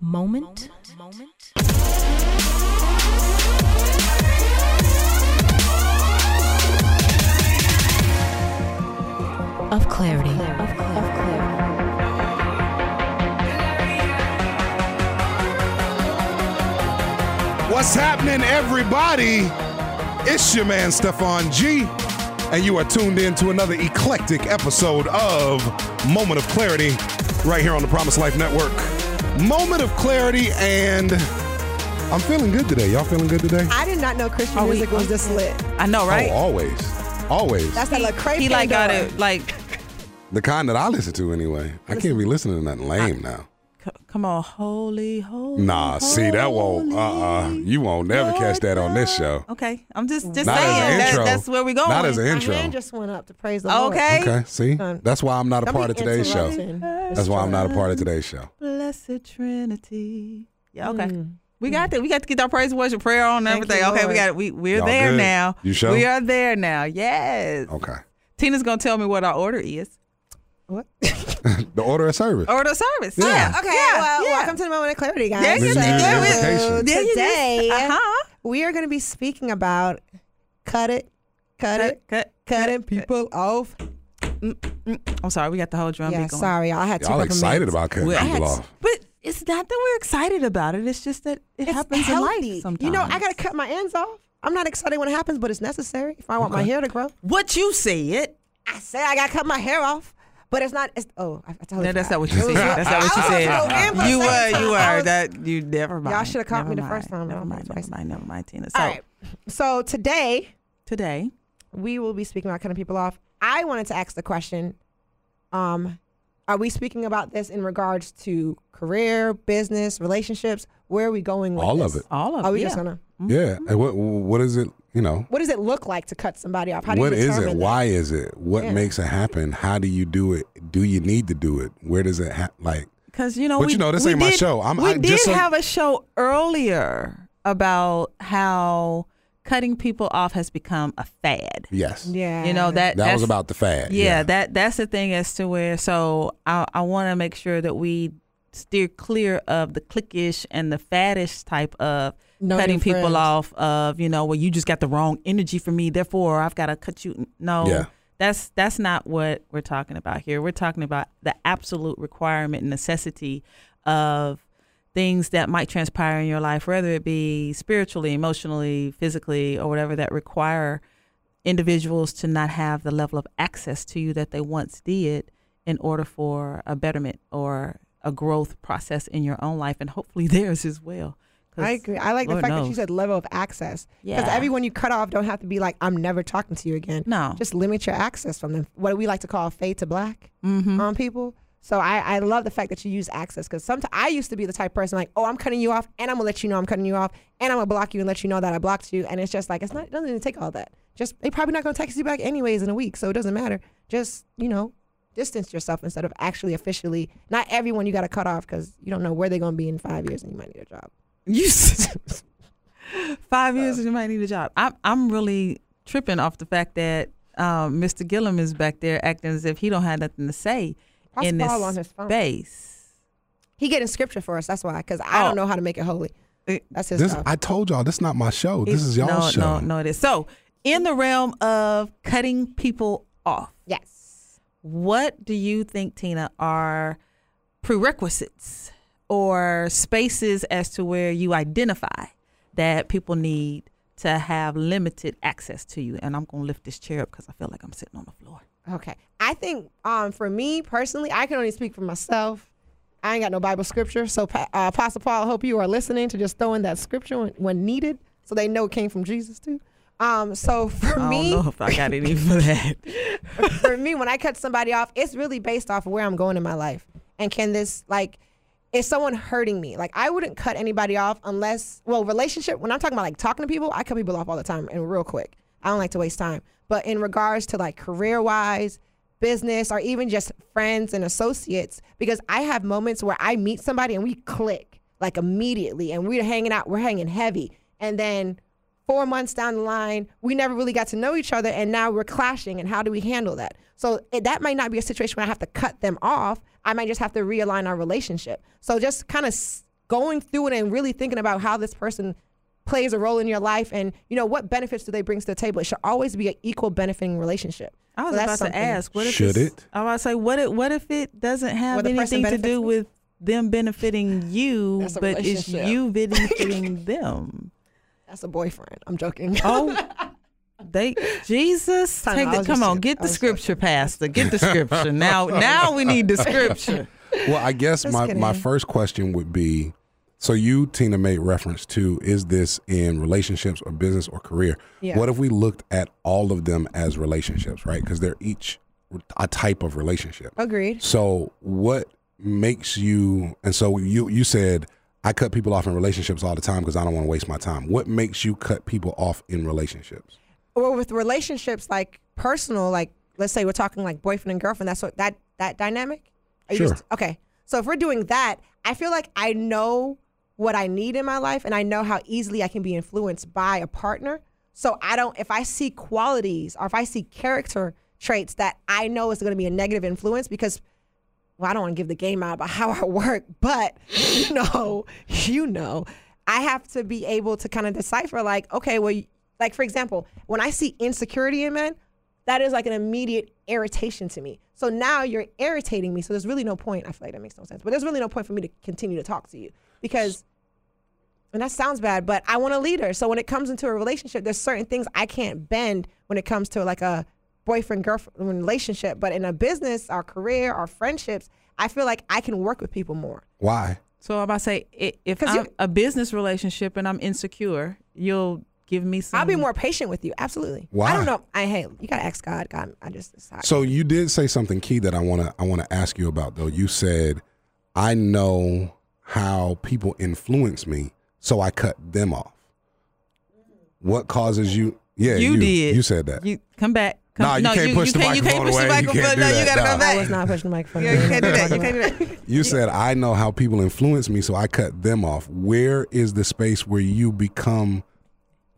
Moment. Of clarity. Of clarity. What's happening, everybody? It's your man, Stefan G, and you are tuned in to another eclectic episode of Moment of Clarity right here on the Promise Life Network. Moment of Clarity, and I'm feeling good today. Y'all feeling good today? I did not know Christian Are we- music was this lit. I know, right? Oh, always. Always. That's that Lecrae he like got it like the kind that I listen to anyway. I can't be listening to nothing lame now. C- come on, holy, holy. Nah, see, that won't, uh-uh. You won't never catch that on this show. Okay, I'm just just Not as saying an that, that's where we going. Not as an My intro. hand just went up to praise the Lord. okay. Okay, see? That's why I'm not a Don't part of today's show. That's why I'm not a part of today's show. Blessed Trinity. Yeah, okay. Mm. We got that. We got to get our praise and worship prayer on and everything. you, okay, we got it. We we're Y'all there good? now. You sure? We are there now. Yes. Okay. Tina's gonna tell me what our order is. What? The order of service. Order of service. Yeah. Yeah. Okay, Yeah, well, yeah. welcome to the moment of clarity, guys. Yeah, Maybe you yeah, need yeah. an invitation. Yeah, yeah, Today, Uh huh. we are going to be speaking about cut it, cut, it, Cut. cutting people off. Mm, mm. I'm sorry. We got the whole drum Yeah, beat going. sorry, I had two Y'all peppermints. excited about cutting We- I people had- off. But it's not that we're excited about it. It's just that it It's happens healthy. in life sometimes. You know, I got to cut my ends off. I'm not excited when it happens, but it's necessary if I want my hair to grow. what you said. I said I got to cut my hair off, but it's not. It's, oh, I, I totally No, that's not what you It was- said. That's not what you I was said. You were, you time. Were. That you never mind. Y'all shoulda caught me Never the first time. Never Never mind. mind. Never mind. Never mind, Tina. So All right. So today today, we will be speaking about cutting people off. I wanted to ask the question: um, Are we speaking about this in regards to career, business, relationships? Where are we going with this? All this? of it. all of it. Are we yeah. just gonna? Yeah. And what what is it, you know? What does it look like to cut somebody off? How do What you is determine it? that? Why is it? What Yeah. makes it happen? How do you do it? Do you need to do it? Where does it ha- like Because you know, But we, you know, this we ain't my did- show. I'm- we I- did just so- have a show earlier about how cutting people off has become a fad. yes. Yeah. You know that That was about the fad. yeah, that that's the thing as to where. So I I want to make sure that we steer clear of the cliquish and the faddish type of Know cutting your people off of you know well you just got the wrong energy for me therefore I've got to cut you. No, Yeah. that's that's not what we're talking about here. We're talking about the absolute requirement and necessity of things that might transpire in your life, whether it be spiritually, emotionally, physically, or whatever that require individuals to not have the level of access to you that they once did in order for a betterment or a growth process in your own life and hopefully theirs as well. I agree. I like the Lord fact that you said level of access. Because Yeah. everyone you cut off don't have to be like, I'm never talking to you again. No. Just limit your access from them. What we like to call fade to black Mm-hmm. on people. So I, I love the fact that you use access because sometimes I used to be the type of person like, oh, I'm cutting you off and I'm gonna let you know I'm cutting you off and I'm gonna block you and let you know that I blocked you. And it's just like it's not it doesn't even take all that. Just they probably not gonna text you back anyways in a week, so it doesn't matter. Just you know, distance yourself instead of actually officially. Not everyone you got to cut off because you don't know where they're gonna be in five years and you might need a job. You five years and you might need a job. I'm I'm really tripping off the fact that um, Mr. Gillum is back there acting as if he don't have nothing to say Apostle in this on his phone. space. He getting scripture for us. That's why because I Oh. don't know how to make it holy. That's his This job. I told y'all this is not my show. This is y'all's no, show. No, no, it is. So, in the realm of cutting people off, yes. what do you think, Tina, are prerequisites or spaces as to where you identify that people need to have limited access to you? And I'm going to lift this chair up because I feel like I'm sitting on the floor. Okay. I think um, for me personally, I can only speak for myself. I ain't got no Bible scripture. So, uh, Apostle Paul, I hope you are listening to just throw in that scripture when, when needed so they know it came from Jesus too. Um, so for I me, don't know if I got any for that. for me, when I cut somebody off, it's really based off of where I'm going in my life. And can this, like, is someone hurting me? Like, I wouldn't cut anybody off unless, well, relationship, when I'm talking about like talking to people, I cut people off all the time and real quick. I don't like to waste time. But in regards to like career wise, business, or even just friends and associates, because I have moments where I meet somebody and we click like immediately and we're hanging out, we're hanging heavy. And then four months down the line, we never really got to know each other, and now we're clashing. And how do we handle that? So it, that might not be a situation where I have to cut them off. I might just have to realign our relationship. So just kind of going through it and really thinking about how this person plays a role in your life and you know what benefits do they bring to the table. It should always be an equal benefiting relationship. I was So that's about to ask, what if Should it? I was about to say, what if what if it doesn't have Where anything to do me? with them benefiting you, but it's you benefiting them? That's a boyfriend. I'm joking. Oh, they Jesus, Time take the come on, joking. get the was scripture, Pastor. Get the scripture now. Now we need the scripture. Well, I guess Just my, my first question would be so you, Tina, made reference to is this in relationships or business or career? Yeah. What if we looked at all of them as relationships, right? Because they're each a type of relationship. Agreed. So what makes you and so you you said I cut people off in relationships all the time because I don't want to waste my time. What makes you cut people off in relationships? Well, with relationships like personal, like let's say we're talking like boyfriend and girlfriend. That's what that that dynamic. Are you Sure. okay. So if we're doing that, I feel like I know what I need in my life, and I know how easily I can be influenced by a partner. So I don't. If I see qualities or if I see character traits that I know is going to be a negative influence, because well, I don't want to give the game out about how I work, but you know, you know, I have to be able to kind of decipher, like, okay, well, like for example, when I see insecurity in men, that is like an immediate irritation to me. So now you're irritating me. So there's really no point. I feel like that makes no sense, but there's really no point for me to continue to talk to you because, and that sounds bad, but I want a leader. So when it comes into a relationship, there's certain things I can't bend when it comes to like a boyfriend girlfriend relationship. But in a business, our career, our friendships, I feel like I can work with people more. Why? So I'm about to say, if I'm a business relationship and I'm insecure, you'll give me some. I'll be more patient with you. Absolutely. Why? I don't know. I hey, you gotta ask God. God, I just decide. So you did say something key that I want to I want to ask you about though. You said I know how people influence me, so I cut them off. What causes you? Yeah, You, did. You said that. You come back. Come, Nah, you no, can't push the can't, you can't microphone push the away. You microphone. can't do no, you gotta Nah. come I back. was not pushing the microphone. Yeah, you can't do that. You can't do that. You said I know how people influence me, so I cut them off. Where is the space where you become,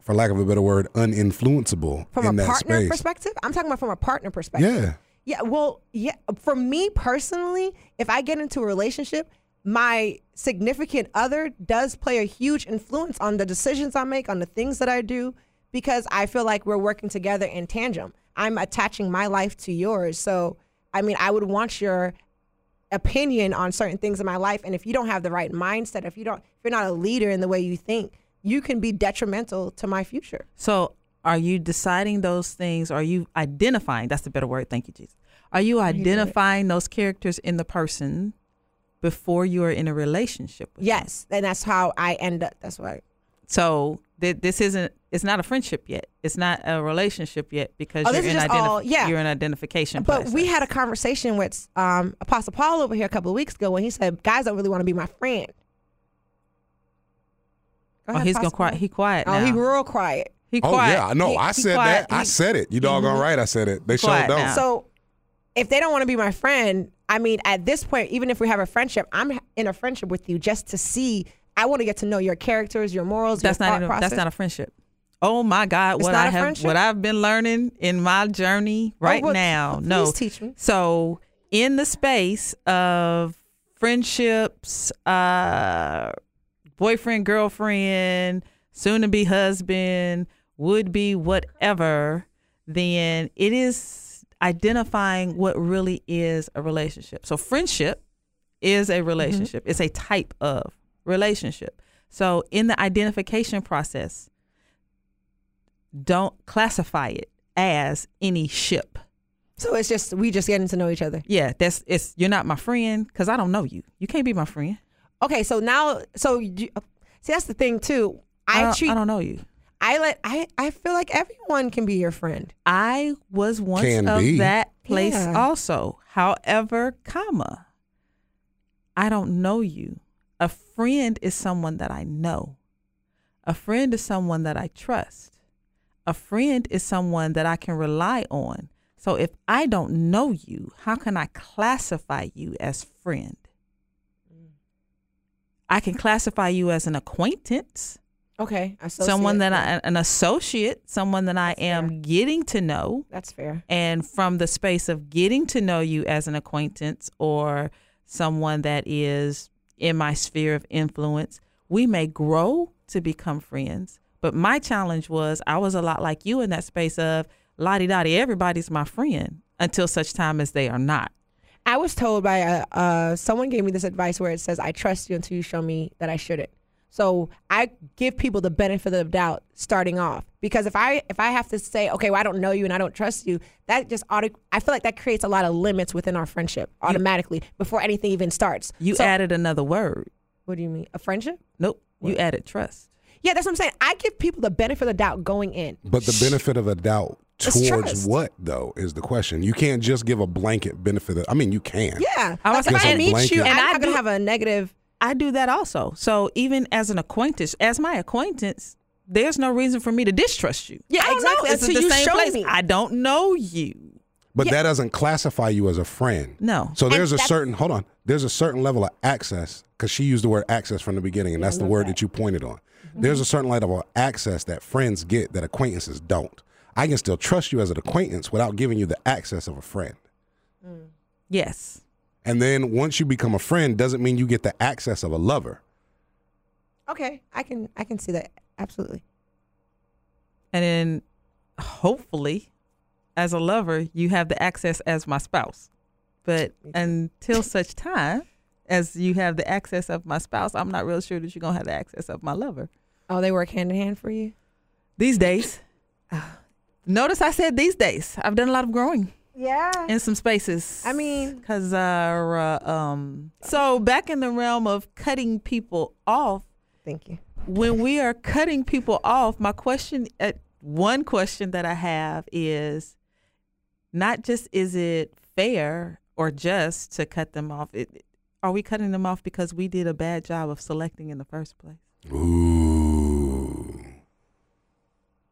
for lack of a better word, uninfluenceable From in a that partner space? perspective, I'm talking about from a partner perspective. Yeah. Yeah, well, yeah. For me personally, if I get into a relationship, my significant other does play a huge influence on the decisions I make, on the things that I do, because I feel like we're working together in tandem. I'm attaching my life to yours. So, I mean, I would want your opinion on certain things in my life. And if you don't have the right mindset, if you don't, if you're not a leader in the way you think, you can be detrimental to my future. So, are you deciding those things? Are you identifying? That's the better word. Thank you, Jesus. Are you identifying those characters in the person before you are in a relationship? With them? Yes, and that's how I end up. That's why. So th- this isn't. It's not a friendship yet. It's not a relationship yet because Oh, you're this in is just all- yeah. You're in identification. But we had a conversation with um, Apostle Paul over here a couple of weeks ago when he said, "Guys don't really want to be my friend." Go Oh, ahead, he's gonna Apostle quiet. He quiet Now. Oh, he real quiet. He quiet. Oh yeah, I know. He- I said quiet. that. I said it. You doggone right. I said it. They sure Quiet don't. now. So, if they don't want to be my friend, I mean, at this point, even if we have a friendship, I'm in a friendship with you just to see. I want to get to know your characters, your morals, That's your not. thought even- process. That's not a friendship. Oh my God! It's what I a have, friendship? what I've been learning in my journey right well, now. please no, teach me. So in the space of friendships, uh, boyfriend, girlfriend, soon to be husband, would be whatever, then it is identifying what really is a relationship. So friendship is a relationship. It's a type of relationship. So in the identification process, don't classify it as any ship. so it's just we just getting to know each other. Yeah, that's it's you're not my friend because I don't know you. You can't be my friend. Okay, so now, so you, see, that's the thing too. I, I, don't, treat I don't know you. I let I I feel like everyone can be your friend. I was once Can of be. that place Yeah. also. However, comma, I don't know you. A friend is someone that I know. A friend is someone that I trust. A friend is someone that I can rely on. So if I don't know you, how can I classify you as friend? I can classify you as an acquaintance Okay, someone that I, an associate, someone that I That's am fair. getting to know, That's fair. and from the space of getting to know you as an acquaintance or someone that is in my sphere of influence. We may grow to become friends, but my challenge was I was a lot like you in that space of lottie dottie, everybody's my friend until such time as they are not. I was told by uh, uh, someone gave me this advice where it says, "I trust you until you show me that I shouldn't." So I give people the benefit of the doubt starting off because if I if I have to say, okay, well I don't know you and I don't trust you, that just auto, I feel like that creates a lot of limits within our friendship automatically before anything even starts. You So- added another word. What do you mean? A friendship? Nope. You added trust. Yeah, that's what I'm saying. I give people the benefit of the doubt going in. But the benefit of the doubt towards what though is the question. You can't just give a blanket benefit. Of, I mean, you can. Yeah, I was like if I meet Blanket. you, And I'm I not gonna have a negative. I do that also. So even as an acquaintance, as my acquaintance, there's no reason for me to distrust you. Yeah, I don't exactly, Know. It's until the you same show place. me. I don't know you. But Yeah. that doesn't classify you as a friend. No. So there's a certain hold on. There's a certain level of access because she used the word access from the beginning, and that's the word that. you pointed on. Mm-hmm. There's a certain level of access that friends get that acquaintances don't. I can still trust you as an acquaintance without giving you the access of a friend. Yes. And then once you become a friend, doesn't mean you get the access of a lover. Okay, I can I can see that absolutely. And then hopefully, as a lover, you have the access as my spouse. But until such time as you have the access of my spouse, I'm not real sure that you're going to have the access of my lover. Oh, they work hand in hand for you. These days. Notice I said these days. I've done a lot of growing Yeah. in some spaces. I mean- because uh, uh, um, so back in the realm of cutting people off, Thank you. when we are cutting people off, my question, uh, one question that I have is not just is it fair or just to cut them off? It, are we cutting them off because we did a bad job of selecting in the first place? Ooh.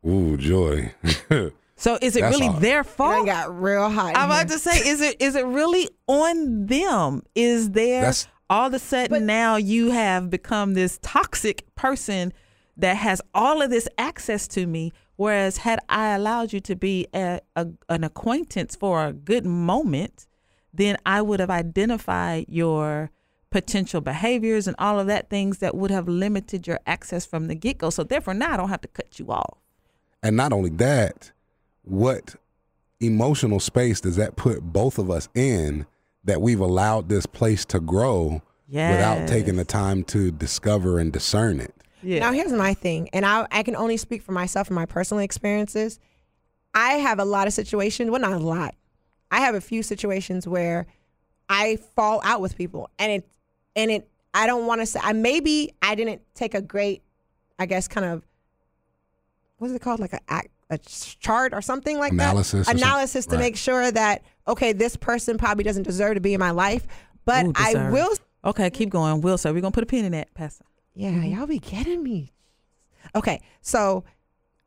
Ooh, joy. So is it That's really hard. their I fault? got real hot. I'm about to say, is it is it really on them? Is there That's- all of a sudden But- now you have become this toxic person that has all of this access to me? Whereas had I allowed you to be a, a, an acquaintance for a good moment, then I would have identified your potential behaviors and all of that things that would have limited your access from the get go. So therefore now I don't have to cut you off. And not only that, what emotional space does that put both of us in that we've allowed this place to grow without taking the time to discover and discern it? Yeah. Now here's my thing, and I I can only speak for myself and my personal experiences. I have a lot of situations, well not a lot. I have a few situations where I fall out with people and it and it I don't want to say I maybe I didn't take a great I guess kind of what's it called like a act a chart or something like Analysis that something. analysis to Right. make sure that okay this person probably doesn't deserve to be in my life but Ooh, I will Okay, keep going. Will, so we're gonna put a pin in that, Pastor. Yeah, Mm-hmm. y'all be getting me. Okay, so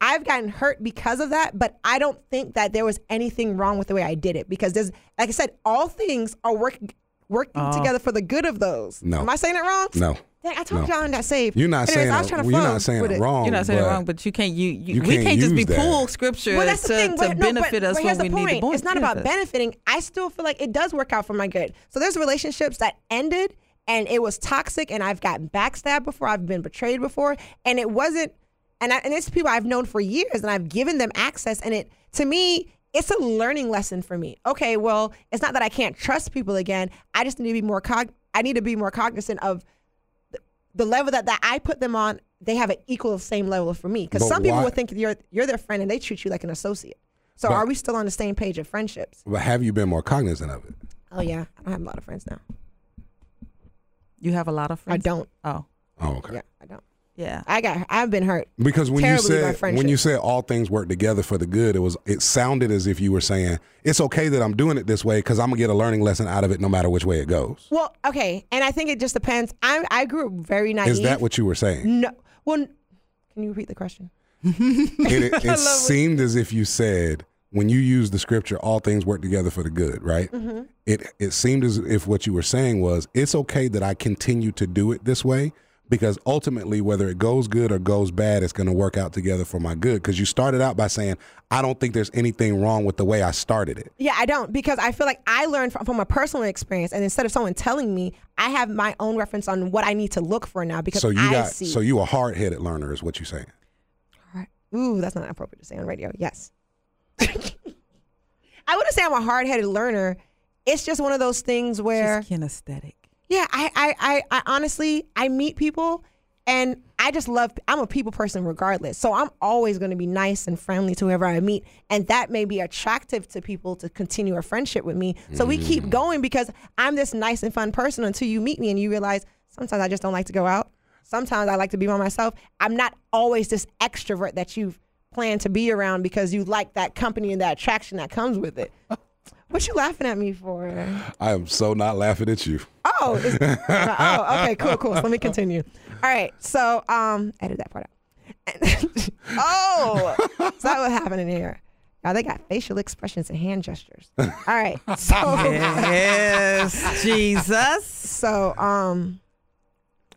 I've gotten hurt because of that, but I don't think that there was anything wrong with the way I did it because there's, like I said, all things are working working Oh. together for the good of those. No. am I saying it wrong? No. Dang, I told No. y'all I'm not saved. You're not Anyways, saying I was trying to you're not saying it it. wrong. You're not saying it wrong, but you can't. You, you, you we can't can't just be use that. pull scripture Well, that's to, the thing. to no, benefit but, us but when here's we the need point. to It's not about us. benefiting. I still feel like it does work out for my good. So there's relationships that ended and it was toxic, and I've gotten backstabbed before. I've been betrayed before, and it wasn't. And I, and it's people I've known for years, and I've given them access, and it to me. It's a learning lesson for me. Okay, well, it's not that I can't trust people again. I just need to be more cog. I need to be more cognizant of the level that, that I put them on, they have an equal same level for me. Because But some people why- would think you're you're their friend and they treat you like an associate. So But- are we still on the same page of friendships? but have you been more cognizant of it? Oh yeah, I don't have a lot of friends now. You have a lot of friends. I don't. Oh, Oh, okay. Yeah, I don't. Yeah. I got. I've been hurt. Because when you said when you said all things work together for the good, it was it sounded as if you were saying it's okay that I'm doing it this way because I'm gonna get a learning lesson out of it no matter which way it goes. Well, okay, and I think it just depends. I I grew up very naive. Is that what you were saying? No. Well, can you repeat the question? it it, it seemed as if you said when you use the scripture, all things work together for the good, right? Mm-hmm. It it seemed as if what you were saying was it's okay that I continue to do it this way because ultimately, whether it goes good or goes bad, it's going to work out together for my good. Because you started out by saying, I don't think there's anything wrong with the way I started it. Yeah, I don't because I feel like I learned from, from a personal experience, and instead of someone telling me, I have my own reference on what I need to look for now because So you I got, see. so you a hard headed learner, is what you're saying. Ooh, that's not appropriate to say on radio. Yes. I wouldn't say I'm a hard headed learner. It's just one of those things where, She's kinesthetic. Yeah, I, I, I, I honestly, I meet people and I just love, I'm a people person regardless. So I'm always going to be nice and friendly to whoever I meet. And that may be attractive to people to continue a friendship with me. So we keep mm. going because I'm this nice and fun person until you meet me and you realize sometimes I just don't like to go out. Sometimes I like to be by myself. I'm not always this extrovert that you've planned to be around because you like that company and that attraction that comes with it. What you laughing at me for? I am so not laughing at you. Oh, oh, okay, cool, cool. So let me continue. All right, so um, edit that part out. oh, so that what happened in here? Now they got facial expressions and hand gestures. All right, so Yes, Jesus. so um,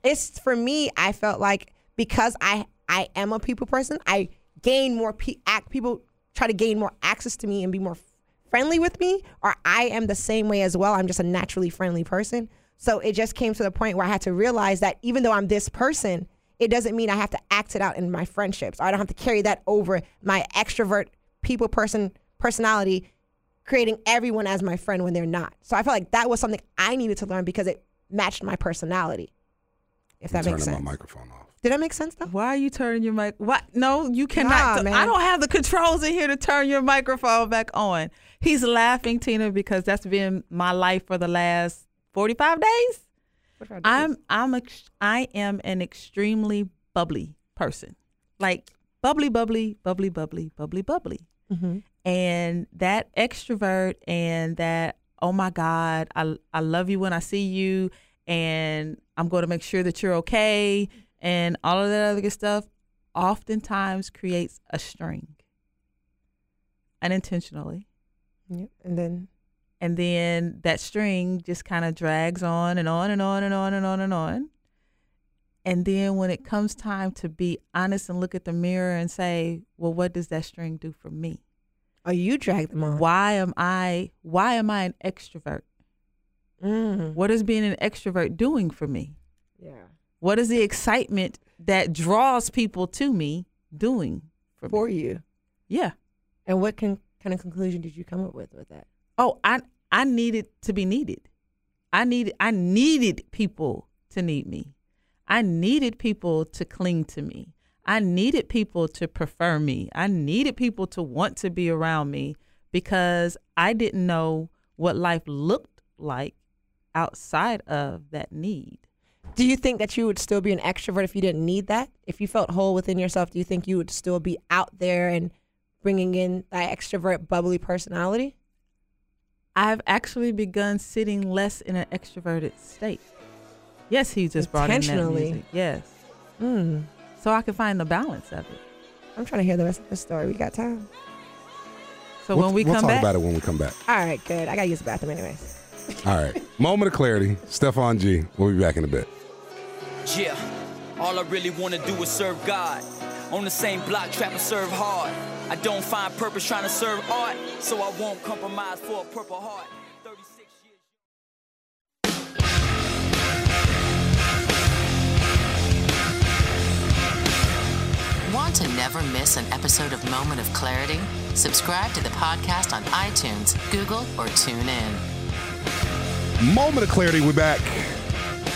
it's for me. I felt like because I I am a people person, I gain more pe- act. People try to gain more access to me and be more friendly with me, or I am the same way as well. I'm just a naturally friendly person. So it just came to the point where I had to realize that even though I'm this person, it doesn't mean I have to act it out in my friendships. Or I don't have to carry that over my extrovert people person personality, creating everyone as my friend when they're not. So I felt like that was something I needed to learn because it matched my personality. If that I'm makes turning sense. my microphone off. Did that make sense though? Why are you turning your mic? What? No, you Nah, cannot. I don't have the controls in here to turn your microphone back on. He's laughing, Tina, because that's been my life for the last forty-five days. I'm I'm ex- I am an extremely bubbly person, like bubbly, bubbly, bubbly, bubbly, bubbly, bubbly, mm-hmm. and that extrovert and that oh my God, I I love you when I see you, and I'm going to make sure that you're okay, and all of that other good stuff, oftentimes creates a string, unintentionally Yep. And then and then that string just kind of drags on and on and on and on and on and on. And then when it comes time to be honest and look at the mirror and say, "Well, what does that string do for me? oh, you dragged them on. Why am I why am I an extrovert? Mm. What is being an extrovert doing for me? Yeah. What is the excitement that draws people to me doing for, For me? you. Yeah. And what can, kind of conclusion did you come up with with that? Oh, I I needed to be needed. I needed I needed people to need me. I needed people to cling to me. I needed people to prefer me. I needed people to want to be around me because I didn't know what life looked like outside of that need. Do you think that you would still be an extrovert if you didn't need that? If you felt whole within yourself, do you think you would still be out there and bringing in that extrovert, bubbly personality? I've actually begun sitting less in an extroverted state. Yes, he just brought in that Intentionally. music. Yes. Mm. So I can find the balance of it. I'm trying to hear the rest of the story. We got time. So we'll, when we we'll come back, we'll talk about it when we come back. All right, good. I got to use the bathroom anyways. All right. Moment of clarity. Stefan G. We'll be back in a bit. Yeah, all I really wanna do is serve God. On the same block, trap and serve hard. I don't find purpose trying to serve art, so I won't compromise for a purple heart. Want to never miss an episode of Moment of Clarity? Subscribe to the podcast on iTunes, Google, or tune in. Moment of clarity. We're back.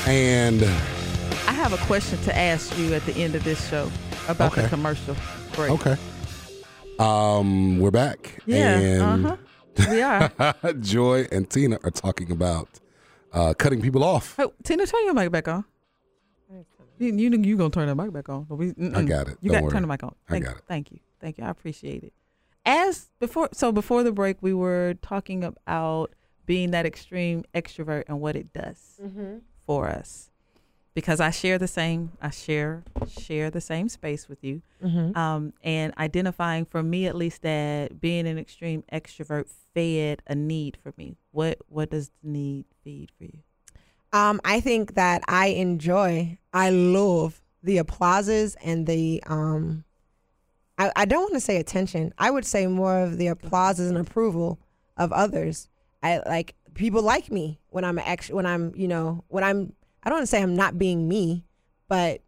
And I have a question to ask you at the end of this show about Okay. the commercial break. okay. Um, we're back. Yeah. And Uh huh. We are. Joy and Tina are talking about uh, cutting people off. hey, Tina, turn your mic back on. You you, you gonna turn that mic back on? But we, I got it. You Don't got to turn the mic on. I Thank, got it. Thank you. Thank you. I appreciate it. As before, so before the break, we were talking about being that extreme extrovert and what it does for us. Because I share the same, I share share the same space with you, um, and identifying for me at least that being an extreme extrovert fed a need for me. What what does the need feed for you? Um, I think that I enjoy, I love the applauses and the um. I, I don't want to say attention. I would say more of the applauses and approval of others. I like people like me when I'm actually when I'm you know when I'm. I don't want to say I'm not being me, but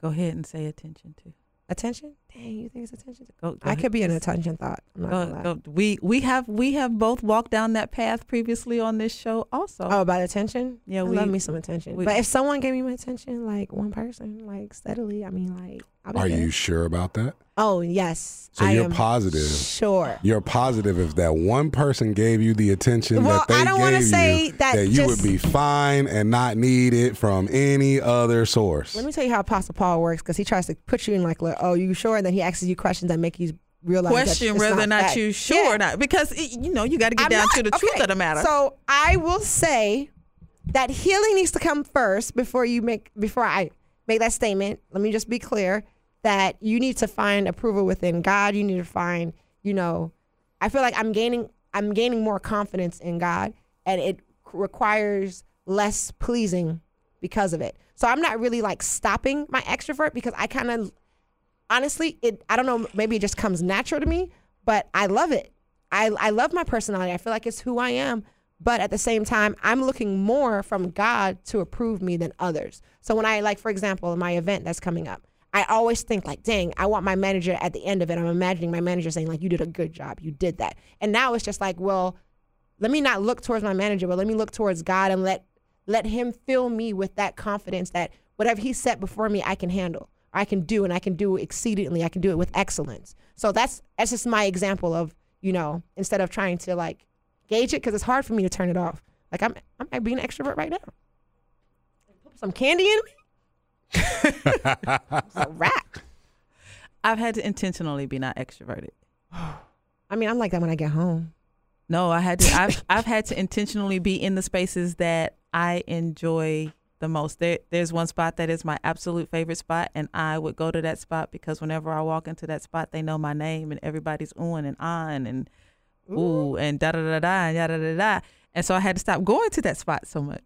Go ahead and say attention to. attention. Dang, you think it's attention? Go, go I ahead. could be an attention thought. I'm not gonna lie. go. We we have we have both walked down that path previously on this show. Also, Oh, about attention? Yeah, I we- love me some attention. we- but if someone gave me my attention, like one person, like steadily, I mean, like, I'll be Are good. you sure about that? Oh yes. So I you're am positive. Sure. You're positive if that one person gave you the attention Well, that they I don't wanna gave say you, that you would be fine and not need it from any other source. Let me tell you how Apostle Paul works because he tries to put you in like, like, oh, you sure? And then he asks you questions that make you realize question whether or not that. you sure Yeah. or not because it, you know you got to get I'm down not- to the truth of the matter. So I will say that healing needs to come first before you make before I make that statement. Let me just be clear that you need to find approval within God. You need to find, you know, I feel like I'm gaining I'm gaining more confidence in God and it requires less pleasing because of it. So I'm not really like stopping my extrovert because I kind of honestly, it I don't know, maybe it just comes natural to me, but I love it. I I love my personality. I feel like it's who I am. But at the same time, I'm looking more from God to approve me than others. So when I like, for example, my event that's coming up, I always think like, dang, I want my manager at the end of it. I'm imagining my manager saying like, you did a good job, you did that. And now it's just like, well, let me not look towards my manager, but let me look towards God and let let Him fill me with that confidence that whatever He set before me, I can handle, I can do, and I can do exceedingly. I can do it with excellence. So that's that's just my example of you know instead of trying to like gauge it because it's hard for me to turn it off. Like I'm I might be an extrovert right now. Put some candy in me. it's a wrap. I've had to intentionally be not extroverted. I mean, I'm like that when I get home. No, I had to. I've I've had to intentionally be in the spaces that I enjoy the most. There, there's one spot that is my absolute favorite spot, and I would go to that spot because whenever I walk into that spot, they know my name, and everybody's oohing and on and ooh and da da da da and da da da da. And so I had to stop going to that spot so much.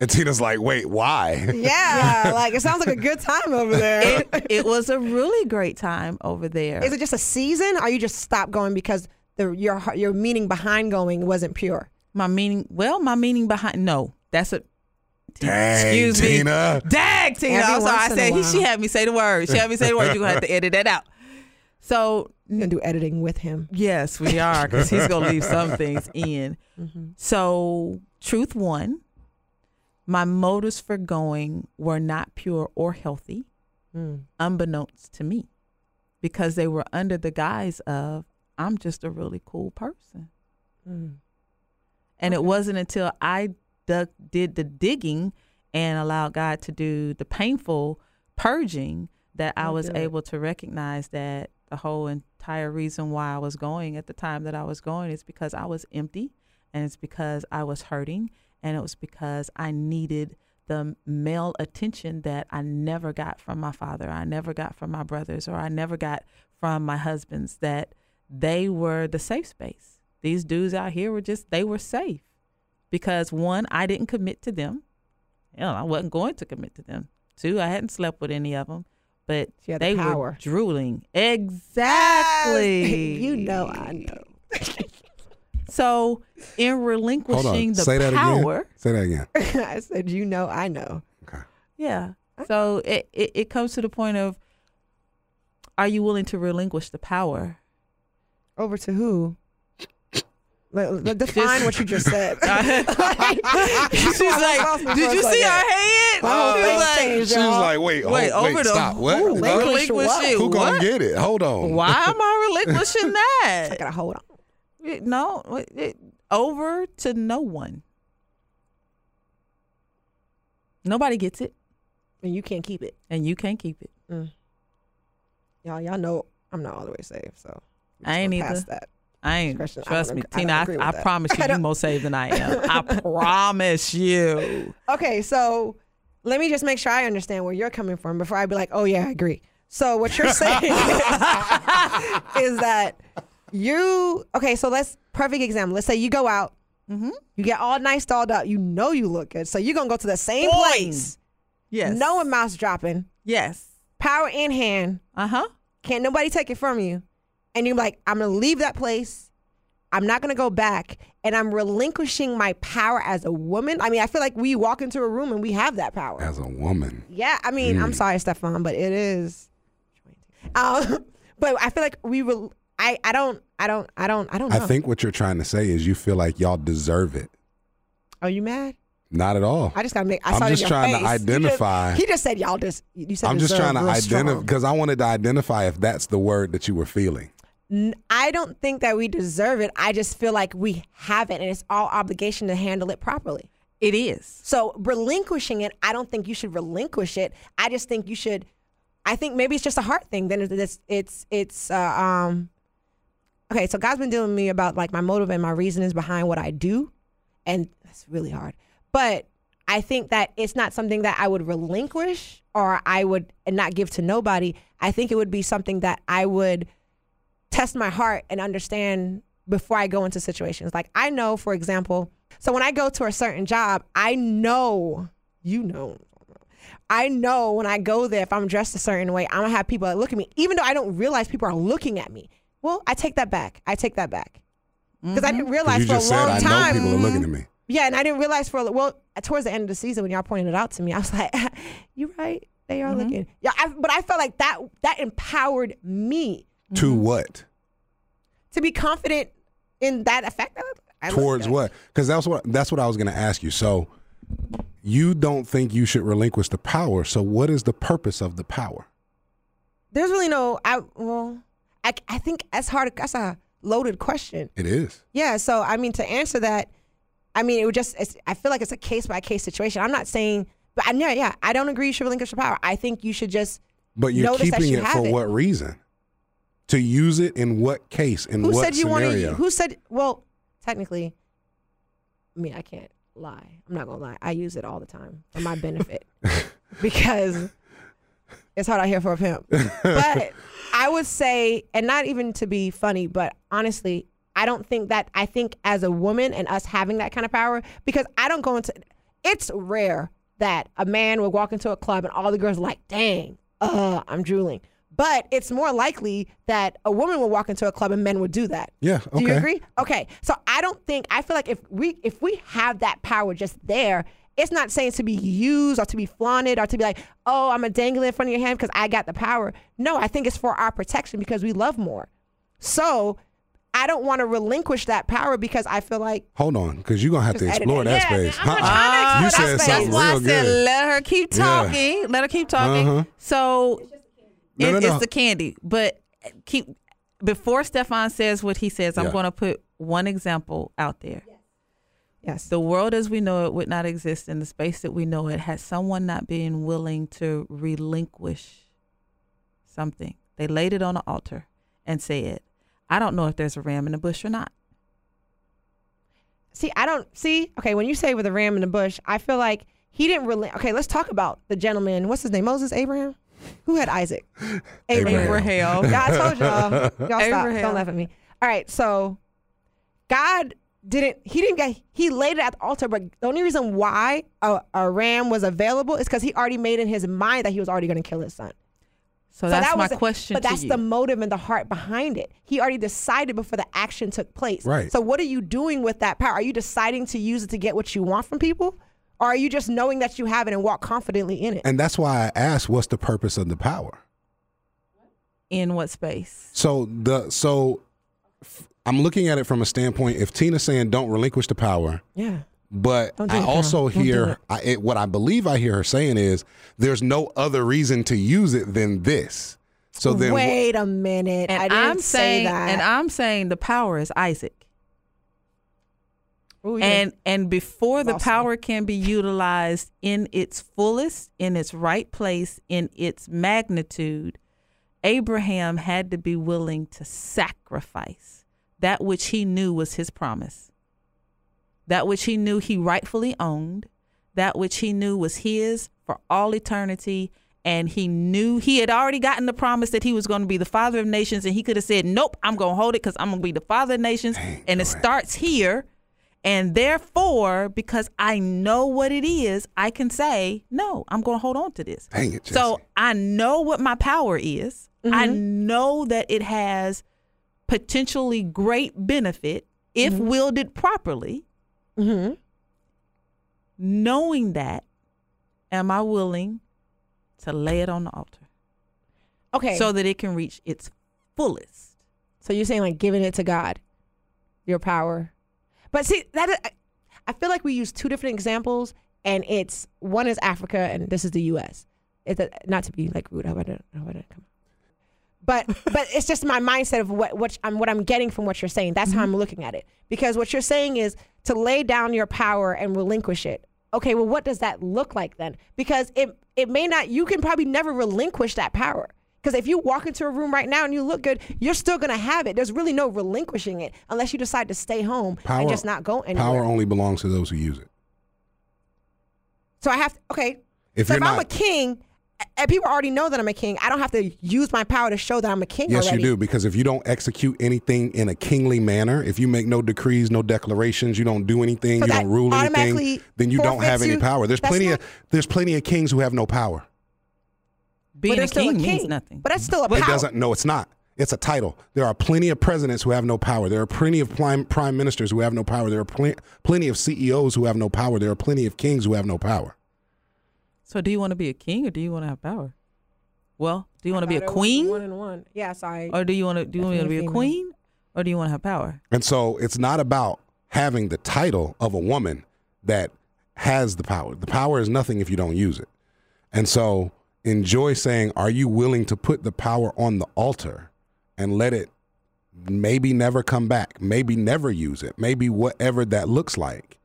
and Tina's like, wait, why? Yeah, like it sounds like a good time over there. It, it was a really great time over there. Is it just a season, or you just stop going because the your your meaning behind going wasn't pure? my meaning? Well, my meaning behind no, that's a. Dang, Excuse me. Tina. Dag, Tina. Every I'm. I once in a said he, she had me say the word. She had me say the word. You're gonna have to edit that out. So You're gonna do editing with him. yes, we are because he's gonna leave some things in. Mm-hmm. So truth one, my motives for going were not pure or healthy, mm. unbeknownst to me, because they were under the guise of I'm just a really cool person. Mm. And it wasn't until I dug, did the digging and allowed God to do the painful purging that I oh, was able to recognize that the whole entire reason why I was going at the time that I was going is because I was empty and it's because I was hurting and it was because I needed the male attention that I never got from my father, I never got from my brothers, or I never got from my husbands, that they were the safe space. These dudes out here were just, they were safe because one, I didn't commit to them. You know, I wasn't going to commit to them. Two, I hadn't slept with any of them, but She had the they were drooling. Exactly. you know, I know. So, in relinquishing the Say that power, again. Say that again. I said, you know, I know. Okay. yeah. Uh-huh. So it, it it comes to the point of, are you willing to relinquish the power? Over to who? Let- let- Define what you just said. She's like, did you see her head? My whole She was like, changed, She was like, wait, hold, Wait, wait, over the stop. What? who? What? Relinquish what? Relinquishing Who gonna what? get it? Hold on. Why am I relinquishing that? I that? gotta hold on. It- no, it, it- over to no one. Nobody gets it, And you can't keep it. and you can't keep it. Mm. Y'all, y'all know I'm not all the way saved, so I ain't gonna pass either. that. I ain't trust don't me, I Tina. agree I, I promise you, I you don't- more saved than I am. I promise you. Okay, so let me just make sure I understand where you're coming from before I be like, oh yeah, I agree. So what you're saying is that you okay? So let's perfect example. Let's say you go out Mm-hmm. You get all nice dolled up. You know you look good, so you're gonna go to the same Boing. place. Yes. No one mouse dropping, Yes. power in hand. Uh huh. Can't nobody take it from you. And you're like, I'm gonna leave that place. I'm not gonna go back, and I'm relinquishing my power as a woman. I mean, I feel like we walk into a room and we have that power. As a woman. Yeah, I mean, Mm. I'm sorry, Stefan, but it is. Um, but I feel like we will. I I don't I don't I don't I don't know. I think what you're trying to say is you feel like y'all deserve it. Are you mad? Not at all. I just gotta make. I I'm saw just trying to face. Just- identify- He just, said y'all just. You said I'm just trying to identify because I wanted to identify if that's the word that you were feeling. I don't think that we deserve it. I just feel like we have it, and it's all obligation to handle it properly. It is. So relinquishing it, I don't think you should relinquish it. I just think you should. I think maybe it's just a heart thing. Then it's it's it's uh, um. Okay, so God's been dealing with me about like my motive and my reasonings behind what I do, and that's really hard. But I think that it's not something that I would relinquish or I would not give to nobody. I think it would be something that I would test my heart and understand before I go into situations. Like I know, for example, so when I go to a certain job, I know, you know, I know when I go there, if I'm dressed a certain way, I'm gonna have people that look at me, even though I don't realize people are looking at me. Well, I take that back. I take that back because I didn't mm-hmm. realize you for a said long I time. know people are looking at me. Yeah, and I didn't realize for a- well towards the end of the season when y'all pointed it out to me, I was like, "You right? They are mm-hmm. looking." Yeah, I, but I felt like that that empowered me To mm-hmm. what? to be confident in that effect. I Towards what? Because that's what that's what I was going to ask you. So you don't think you should relinquish the power. So what is the purpose of the power? There's really no. I well, I I think that's hard. That's a loaded question. It is. Yeah. So I mean, to answer that, I mean, it would just. It's, I feel like it's a case by case situation. I'm not saying, but I know. Yeah, I don't agree. You should relinquish the power. I think you should just. But you're keeping you it for it. what reason? To use it in what case? In what scenario? Who what said you scenario? wanted? Who said? Well, technically, I mean, I can't lie. I'm not gonna lie. I use it all the time for my benefit because it's hard out here for a pimp. But I would say, and not even to be funny, but honestly, I don't think that. I think as a woman and us having that kind of power, because I don't go into. It's rare that a man would walk into a club and all the girls are like, "Dang, uh, I'm drooling." But it's more likely that a woman would walk into a club and men would do that. Yeah, Do you agree? Okay. So I don't think I feel like if we if we have that power just there, it's not saying to be used or to be flaunted or to be like, oh, I'm a dangling in front of your hand because I got the power. No, I think it's for our protection because we love more. So I don't want to relinquish that power because I feel like Hold on, because you're gonna have to explore that Yeah, space. I'm Uh-uh. trying you explore said that something. That's why I real said good. let her keep Yeah. talking. Let her keep talking. Uh-huh. So No, it- no, no. it's the candy. But eh, keep before Stefan says what he says, I'm Yeah. going to put one example out there. yes, The world as we know it would not exist in the space that we know it had someone not being willing to relinquish something. They laid it on the altar and said, I don't know if there's a ram in the bush or not. See, I don't see. Okay, when you say with a ram in the bush, I feel like he didn't really. Okay, let's talk about the gentleman. What's his name? Moses Abraham. Who had Isaac? Abraham. Abraham. Yeah, I told y'all. Y'all stop. Abraham. Don't laugh at me. All right, so God didn't. He didn't get. He laid it at the altar, but the only reason why a, a ram was available is because he already made in his mind that he was already going to kill his son. So, So that's that my was the- question But to that's you. the motive and the heart behind it. He already decided before the action took place. Right. So what are you doing with that power? Are you deciding to use it to get what you want from people? Or are you just knowing that you have it and walk confidently in it? And that's why I asked, what's the purpose of the power? in what space? So the so f- I'm looking at it from a standpoint. If Tina's saying don't relinquish the power, yeah. but Don't I it, also Don't do hear it. I, it, what I believe I hear her saying is there's no other reason to use it than this. So then, Wait a minute. And I didn't am say saying, that. and I'm saying the power is Isaac. Ooh, yeah. And and before the Lost me. power can be utilized in its fullest, in its right place, in its magnitude, Abraham had to be willing to sacrifice that which he knew was his promise. That which he knew he rightfully owned, that which he knew was his for all eternity. And he knew he had already gotten the promise that he was going to be the father of nations. And he could have said, Nope, I'm going to hold it because I'm going to be the father of nations. and it starts here. And therefore, because I know what it is, I can say, no, I'm going to hold on to this. Dang it, So I know what my power is. I know that it has potentially great benefit if wielded properly. Mm-hmm. Knowing that, am I willing to lay it on the altar Okay. so that it can reach its fullest? So you're saying like giving it to God, your power. But see that I- I feel like we use two different examples, and it's one is Africa and this is the U.S. It's a, not to be like rude. How about it? How about it? Come. But but it's just my mindset of what what I'm what I'm getting from what you're saying. That's how mm-hmm. I'm looking at it. Because what you're saying is to lay down your power and relinquish it. Okay, well, what does that look like then? Because it it may not. You can probably never relinquish that power. Because if you walk into a room right now and you look good, you're still gonna have it. There's really no relinquishing it unless you decide to stay home Power, and just not go anywhere. Power only belongs to those who use it. So I have to, okay. If so if I'm a king, and people already know that I'm a king, I don't have to use my power to show that I'm a king Yes, already. you do. Because if you don't execute anything in a kingly manner, if you make no decrees, no declarations, you don't do anything, So you don't rule anything, then you don't have any power. There's That's plenty not- of there's plenty of kings who have no power. Being but a still king, a king means nothing. But that's still a power. It doesn't. No, it's not. It's a title. There are plenty of presidents who have no power. There are plenty of prime, prime ministers who have no power. There are pl- plenty of CEOs who have no power. There are plenty of kings who have no power. So, do you want to be a king or do you want to have power? Well, do you want to be a Thought it was queen One and one. Yeah, sorry. or do you want to do you want to be a queen or do you want to have power? And so it's not about having the title of a woman that has the power. The power is nothing if you don't use it. And so enjoy saying, are you willing to put the power on the altar and let it maybe never come back, maybe never use it, maybe whatever that looks like?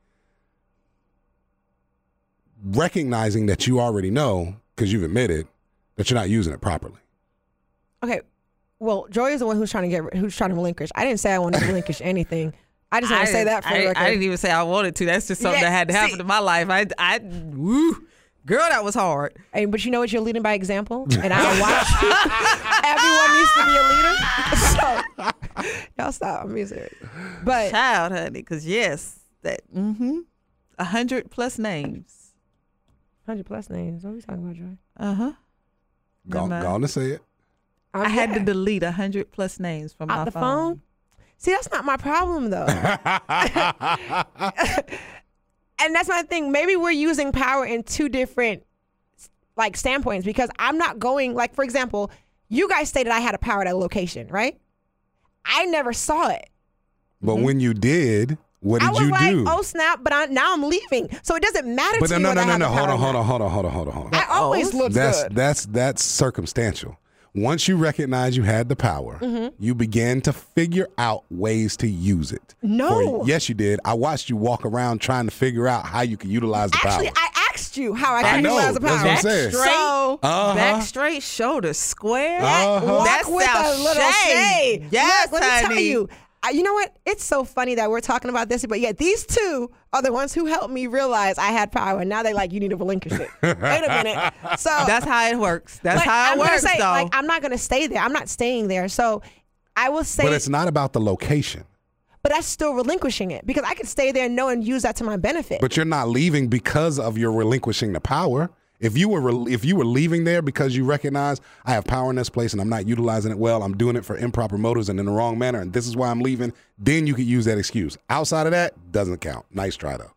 Recognizing that you already know, because you've admitted that you're not using it properly. Okay. Well, Joy is the one who's trying to get who's trying to relinquish. I didn't say I wanted to relinquish anything. I just want to say that for I, the record. I didn't even say I wanted to. That's just something Yeah, that had to happen see- in my life. I, I, woo, girl, that was hard. Hey, but you know what? You're leading by example, and I watch. Everyone needs to be a leader. So y'all stop. I'm being serious. But Child, honey, because yes, that, mm-hmm, a hundred plus names. hundred plus names. What are we talking about, Joy? Uh huh. Go, Never go on to say it. I'm I had to delete a hundred plus names from out my the phone. See, that's not my problem though. and that's my thing. Maybe we're using power in two different like standpoints because I'm not going like for example, you guys stated I had a power at a location, right? I never saw it. But mm-hmm. when you did, what I did was you like, do? oh snap! But I, now I'm leaving, so it doesn't matter but to no, me no, no, no, no. Hold on, hold on, hold on, hold on, hold on, hold on. I always look That's good. that's that's circumstantial. Once you recognize you had the power, Mm-hmm. you began to figure out ways to use it. No. For- yes, you did. I watched you walk around trying to figure out how you could utilize the Actually, power. I asked you how I I can know, utilize the that's power. what I'm saying. Straight, So Uh-huh. back straight, shoulders square. Uh-huh. walk That with a little shade. shade. Yes, Look, let me tell you. I, you know what? It's so funny that we're talking about this, but yet these two are the ones who helped me realize I had power. And now they like you need to relinquish it. Wait a minute. So That's how it works. That's like, how it I'm works, gonna say, though. like I'm not gonna stay there. I'm not staying there. So I will say, but it's not about the location. but that's still relinquishing it because I could stay there and know and use that to my benefit. But you're not leaving because of your relinquishing the power. If you were re- if you were leaving there because you recognize I have power in this place and I'm not utilizing it well, I'm doing it for improper motives and in the wrong manner, and this is why I'm leaving, then you could use that excuse. Outside of that, doesn't count. Nice try though.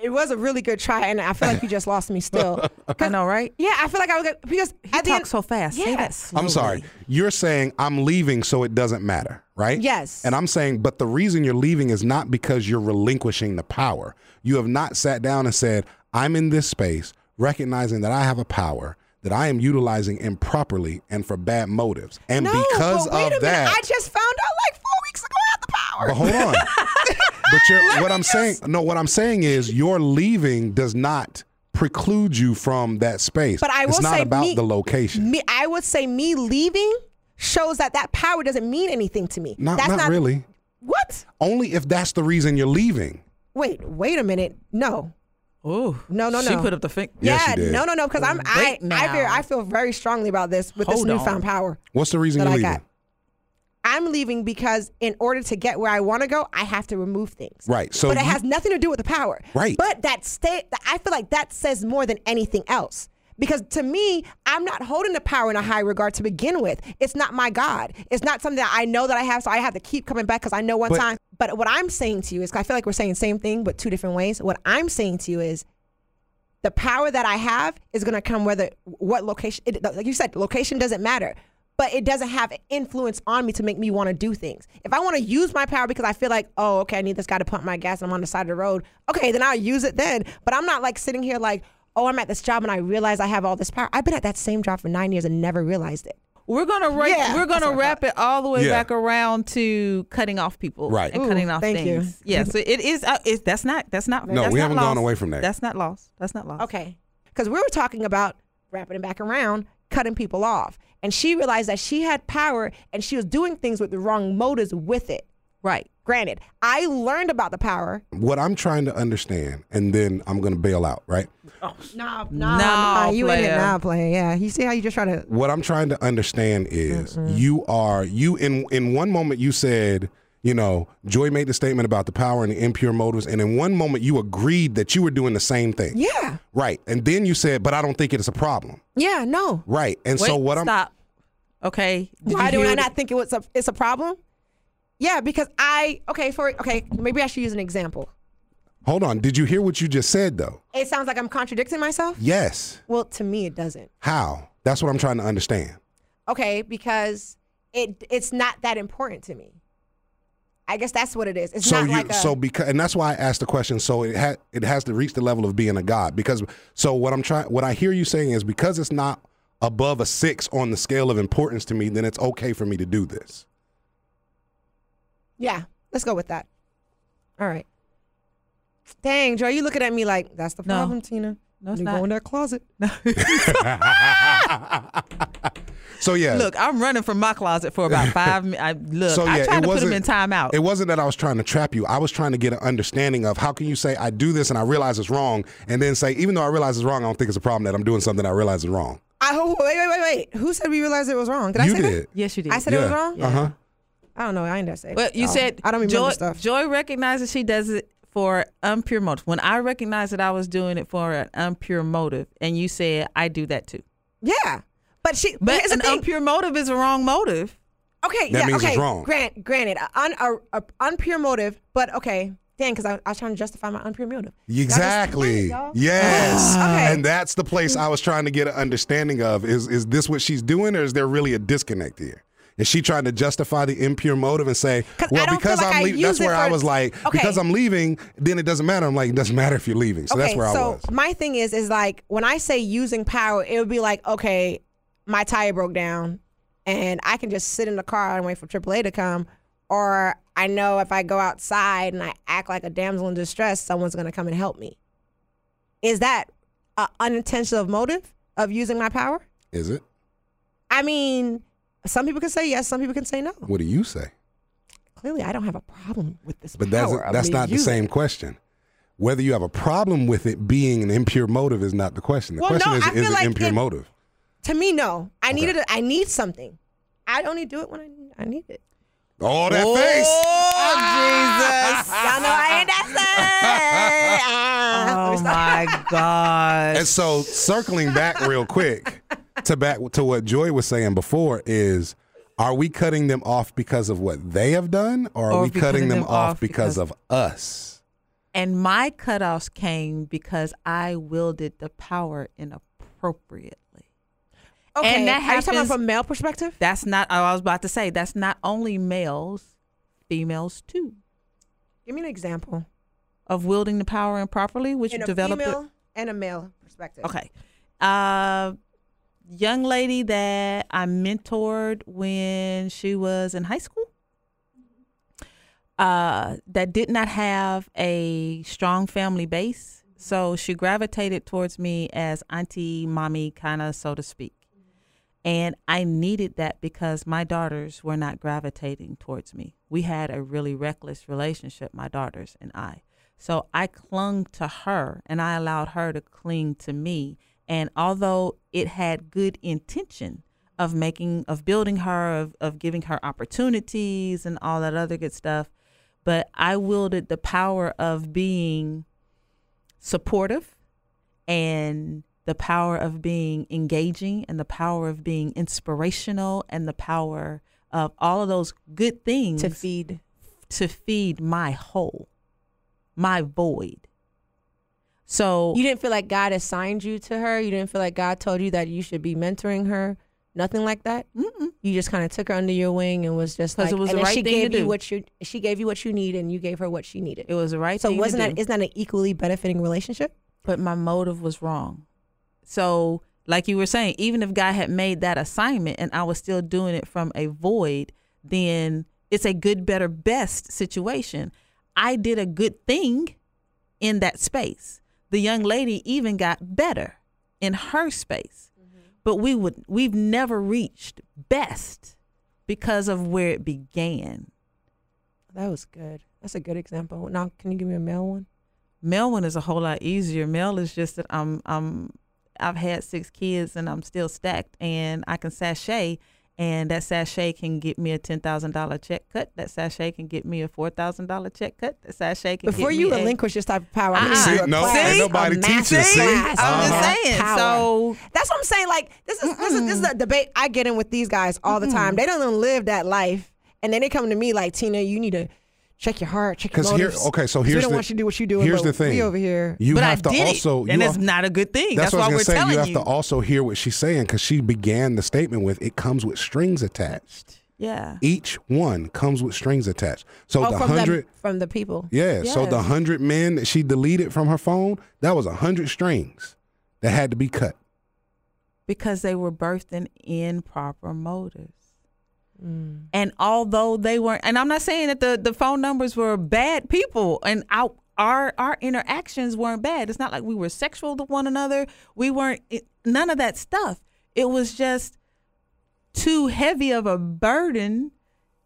it was a really good try, and I feel like you just lost me still. I know, right? Yeah, I feel like I was gonna, because He at talks end, so fast. Say Yeah. that slowly. I'm sorry. You're saying I'm leaving so it doesn't matter, right? Yes. And I'm saying, but the reason you're leaving is not because you're relinquishing the power. You have not sat down and said, I'm in this space, recognizing that I have a power that I am utilizing improperly and for bad motives. And no, because of a minute. that, I just found out like four weeks ago I had the power. but hold on. but you're, what I'm saying, no, what I'm saying is your leaving does not preclude you from that space. But I will it's not say about me- the location. me, I would say me leaving shows that that power doesn't mean anything to me. not, That's not really. What? Only if that's the reason you're leaving. Wait, wait a minute. No. Ooh. No, no, no! She put up the finger. Yes, yeah, you did. no, no, no. Because I'm I I feel. I feel very strongly about this with Hold this newfound on. power. What's the reason you're I leaving? got. I'm leaving because in order to get where I want to go, I have to remove things. Right, so but it you- has nothing to do with the power. Right. But that state, I feel like that says more than anything else. Because to me, I'm not holding the power in a high regard to begin with. It's not my God. It's not something that I know that I have, so I have to keep coming back because I know one But- time. But what I'm saying to you is, I feel like we're saying the same thing, but two different ways. What I'm saying to you is, the power that I have is going to come whether what location. It, like you said, location doesn't matter, but it doesn't have influence on me to make me want to do things. If I want to use my power because I feel like, oh, okay, I need this guy to pump my gas and I'm on the side of the road. Okay, then I'll use it then. But I'm not like sitting here like, oh, I'm at this job and I realize I have all this power. I've been at that same job for nine years and never realized it. We're gonna ra- Yeah, we're gonna wrap it all the way Yeah. back around to cutting off people, Right. And Ooh, cutting off thank you. things. Yeah, so it is. Uh, it's, that's not. That's not. No, that's we not haven't lost. gone away from that. That's not lost. That's not lost. Okay. Because we were talking about wrapping it back around, cutting people off. And she realized that she had power and she was doing things with the wrong motives with it. Right. Granted, I learned about the power. What I'm trying to understand, and then I'm going to bail out, right? Oh. Nah, nah, Nah, nah, you in it player. now, playing. Yeah, you see how you just try to. What I'm trying to understand is you are you in in one moment you said you know Joy made the statement about the power and the impure motives, and in one moment you agreed that you were doing the same thing. Yeah, Right, and then you said, but I don't think it's a problem. yeah, no. Right, and Wait. so what I'm stop. Okay. Did Why do I not think it was a, it's a problem? Yeah, because I okay for okay maybe I should use an example. hold on. Did you hear what you just said though? It sounds like I'm contradicting myself. Yes. Well, to me, it doesn't. How? That's what I'm trying to understand. Okay, because it it's not that important to me. I guess that's what it is. It's so not you like a, so because and that's why I asked the question. So it ha- it has to reach the level of being a god because so what I'm trying what I hear you saying is because it's not above a six on the scale of importance to me, then it's okay for me to do this. Yeah, let's go with that. All right. Dang, Joe, you looking at me like that's the No. problem, Tina. No, it's you not. go in that closet. No. So yeah, Look, I'm running from my closet for about five minutes. I, look, So, I tried to put him in timeout. It wasn't that I was trying to trap you. I was trying to get an understanding of how can you say I do this and I realize it's wrong, and then say even though I realize it's wrong, I don't think it's a problem that I'm doing something I realize is wrong. I oh, wait, wait, wait, wait. Who said we realized it was wrong? Did I say did. that? yes, you did. I said it was wrong. Uh huh. I don't know. I ain't that say. Well, you Oh, said I don't remember Joy, stuff. Joy recognizes she does it for impure motive. When I recognized that I was doing it for an impure motive, and you said I do that too. Yeah, but she. But here's the an thing. impure motive is a wrong motive. Okay, That yeah, means okay. it's wrong. Grant, granted, a, un, a, a unpure motive, but okay. Dang, because I, I was trying to justify my unpure motive. Y'all just- Exactly. y'all. Yes. Okay. And that's the place I was trying to get an understanding of. Is is this what she's doing, or is there really a disconnect here? Is she trying to justify the impure motive and say, "Well, because like I'm leaving"? That's where I was like, Okay. "Because I'm leaving, then it doesn't matter." I'm like, "It doesn't matter if you're leaving." So that's okay, where so I was. So my thing is, is like when I say using power, it would be like, okay, my tire broke down, and I can just sit in the car and wait for AAA to come, or I know if I go outside and I act like a damsel in distress, someone's gonna come and help me. Is that an unintentional motive of using my power? Is it? I mean, some people can say yes, some people can say no. What do you say? Clearly, I don't have a problem with this But that's of that's me not the same it. question. Whether you have a problem with it being an impure motive is not the question. The Well, question no, is, I is feel it like impure it- motive? To me, no. I Okay. needed. A, I need something. I only do it when I I need it. Oh, that oh, face! Oh, Jesus! Y'all know I ain't that oh my God! And so, circling back real quick to back to what Joy was saying before is, are we cutting them off because of what they have done, or are Or we cutting cutting them, them off off because, because- of us? And my cutoffs came because I wielded the power inappropriately. Okay. And that Are you talking about happens- from male perspective? That's not. I was about to say that's not only males, females too, Give me an example. of wielding the power improperly, which In a developed. female and a male perspective. Okay. Uh, young lady that I mentored when she was in high school. Uh, that did not have a strong family base, so she gravitated towards me as auntie, mommy, kind of, so to speak. And I needed that because my daughters were not gravitating towards me. We had a really reckless relationship, my daughters and I. So I clung to her and I allowed her to cling to me. And although it had good intention of making of building her of, of giving her opportunities and all that other good stuff but i wielded the power of being supportive and the power of being engaging and the power of being inspirational and the power of all of those good things to feed. to feed my hole my void so You didn't feel like God assigned you to her. You didn't feel like God told you that you should be mentoring her. Nothing like that. Mm-mm. You just kind of took her under your wing and was just like, it was and the right she thing to gave you do. what you she gave you what you need, and you gave her what she needed. it was the right so thing to wasn't do. that isn't that an equally benefiting relationship? but my motive was wrong. So, like you were saying, even if God had made that assignment and I was still doing it from a void, then it's a good, better, best situation. I did a good thing in that space. The young lady even got better in her space. Mm-hmm. But we would we've never reached best because of where it began. That was good. That's a good example. Now, can you give me a male one? Male one is a whole lot easier. Male is just that I'm I'm I've had six kids and I'm still stacked and I can sashay and that sashay can get me a ten thousand dollar check cut. That sashay can get me a four thousand dollar check cut. That sashay can Before get you me a- relinquish this type of power, uh-uh. I'm Uh-uh. gonna See, give you a no, class, ain't a nobody master teaching, see? class I'm on just saying. power. So That's what I'm saying. Like this is this is this is a debate I get in with these guys all the time. They don't even live that life, and then they come to me like, Tina, you need to check your heart, check your Because here, motives. okay, so 'Cause here's we don't the, want you to do what you doing. Here's but the thing. We over here. You but have I to did also, it, and you it's have- not a good thing. That's, That's, what I why was we're say. telling You have to also hear what she's saying because she began the statement with "It comes with strings attached." yeah. Each one comes with strings attached. So oh, the from hundred, the from the people. yeah. So the hundred men that she deleted from her phone, that was a hundred strings that had to be cut. because they were birthed in improper motives. Mm. And although they weren't, and I'm not saying that the, the phone numbers were bad people, and our our our interactions weren't bad. It's not like we were sexual to one another. We weren't it, none of that stuff. It was just too heavy of a burden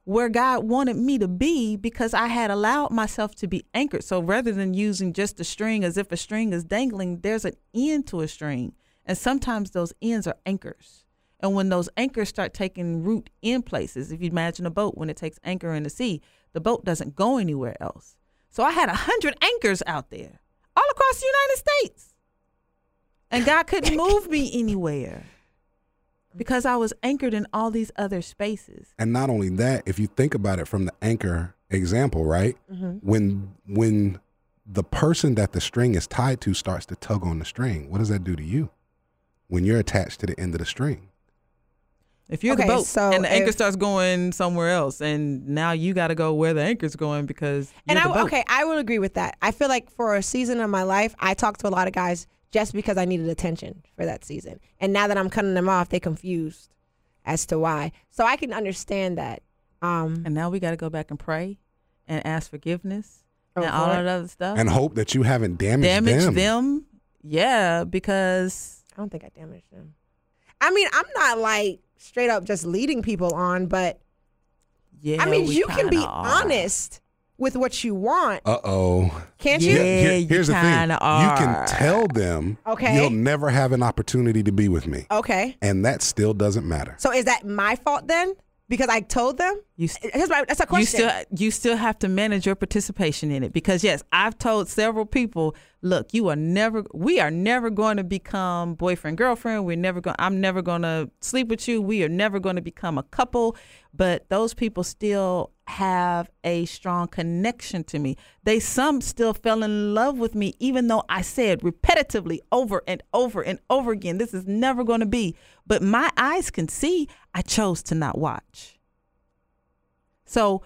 where God wanted me to be because I had allowed myself to be anchored. So rather than using just a string as if a string is dangling, there's an end to a string. And sometimes those ends are anchors. And when those anchors start taking root in places, if you imagine a boat, when it takes anchor in the sea, the boat doesn't go anywhere else. So I had a hundred anchors out there all across the United States. And God couldn't move me anywhere because I was anchored in all these other spaces. And not only that, if you think about it from the anchor example, right? Mm-hmm. When when the person that the string is tied to starts to tug on the string, what does that do to you? When you're attached to the end of the string. If you're Okay, the boat so and the anchor if- starts going somewhere else, and now you got to go where the anchor's going because you're And I the boat. okay, I will agree with that. I feel like for a season of my life, I talked to a lot of guys just because I needed attention for that season. And now that I'm cutting them off, they confused as to why. So I can understand that. Um, And now we got to go back and pray and ask forgiveness Oh, and all that other stuff. And hope that you haven't damaged damage them. them. Yeah, because I don't think I damaged them. I mean, I'm not like straight up just leading people on, but yeah, I mean, you can be are. honest with what you want, Uh oh. can't Yeah. you? you here's the thing. kinda You can tell them Okay. you'll never have an opportunity to be with me. Okay. And that still doesn't matter. So is that my fault then? Because I told them? You st- Here's my, that's a you question. still you still have to manage your participation in it because yes i've told several people look you are never we are never going to become boyfriend girlfriend we're never going i'm never going to sleep with you we are never going to become a couple but those people still have a strong connection to me they some still fell in love with me even though i said repetitively over and over and over again this is never going to be but my eyes can see i chose to not watch so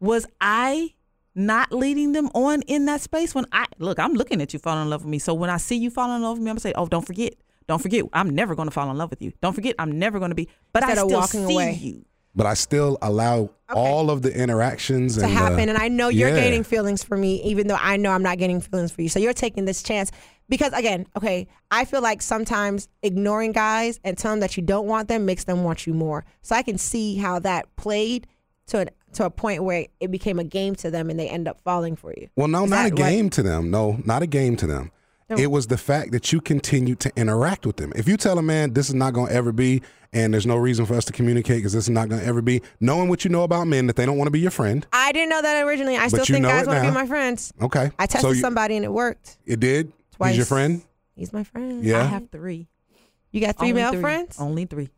was I not leading them on in that space when I look, I'm looking at you falling in love with me. So when I see you falling in love with me, I'm gonna say, Oh, don't forget. Don't forget, I'm never gonna fall in love with you. Don't forget, I'm never gonna be but Instead I still see away. you. But I still allow all of the interactions to and uh, happen. the- and I know you're Yeah. gaining feelings for me, even though I know I'm not getting feelings for you. So you're taking this chance because, again, okay, I feel like sometimes ignoring guys and telling them that you don't want them makes them want you more. So I can see how that played to an, to a point where it became a game to them and they end up falling for you. Well, no, Is not a right? game to them. No, not a game to them. It was the fact that you continued to interact with them. If you tell a man this is not going to ever be, and there's no reason for us to communicate because this is not going to ever be, knowing what you know about men that they don't want to be your friend. I didn't know that originally. I still think guys want to be my friends. Okay. I tested so you- somebody and it worked. It did. Twice. He's your friend. He's my friend. Yeah. I have three. You got three Only male three. friends? Only three.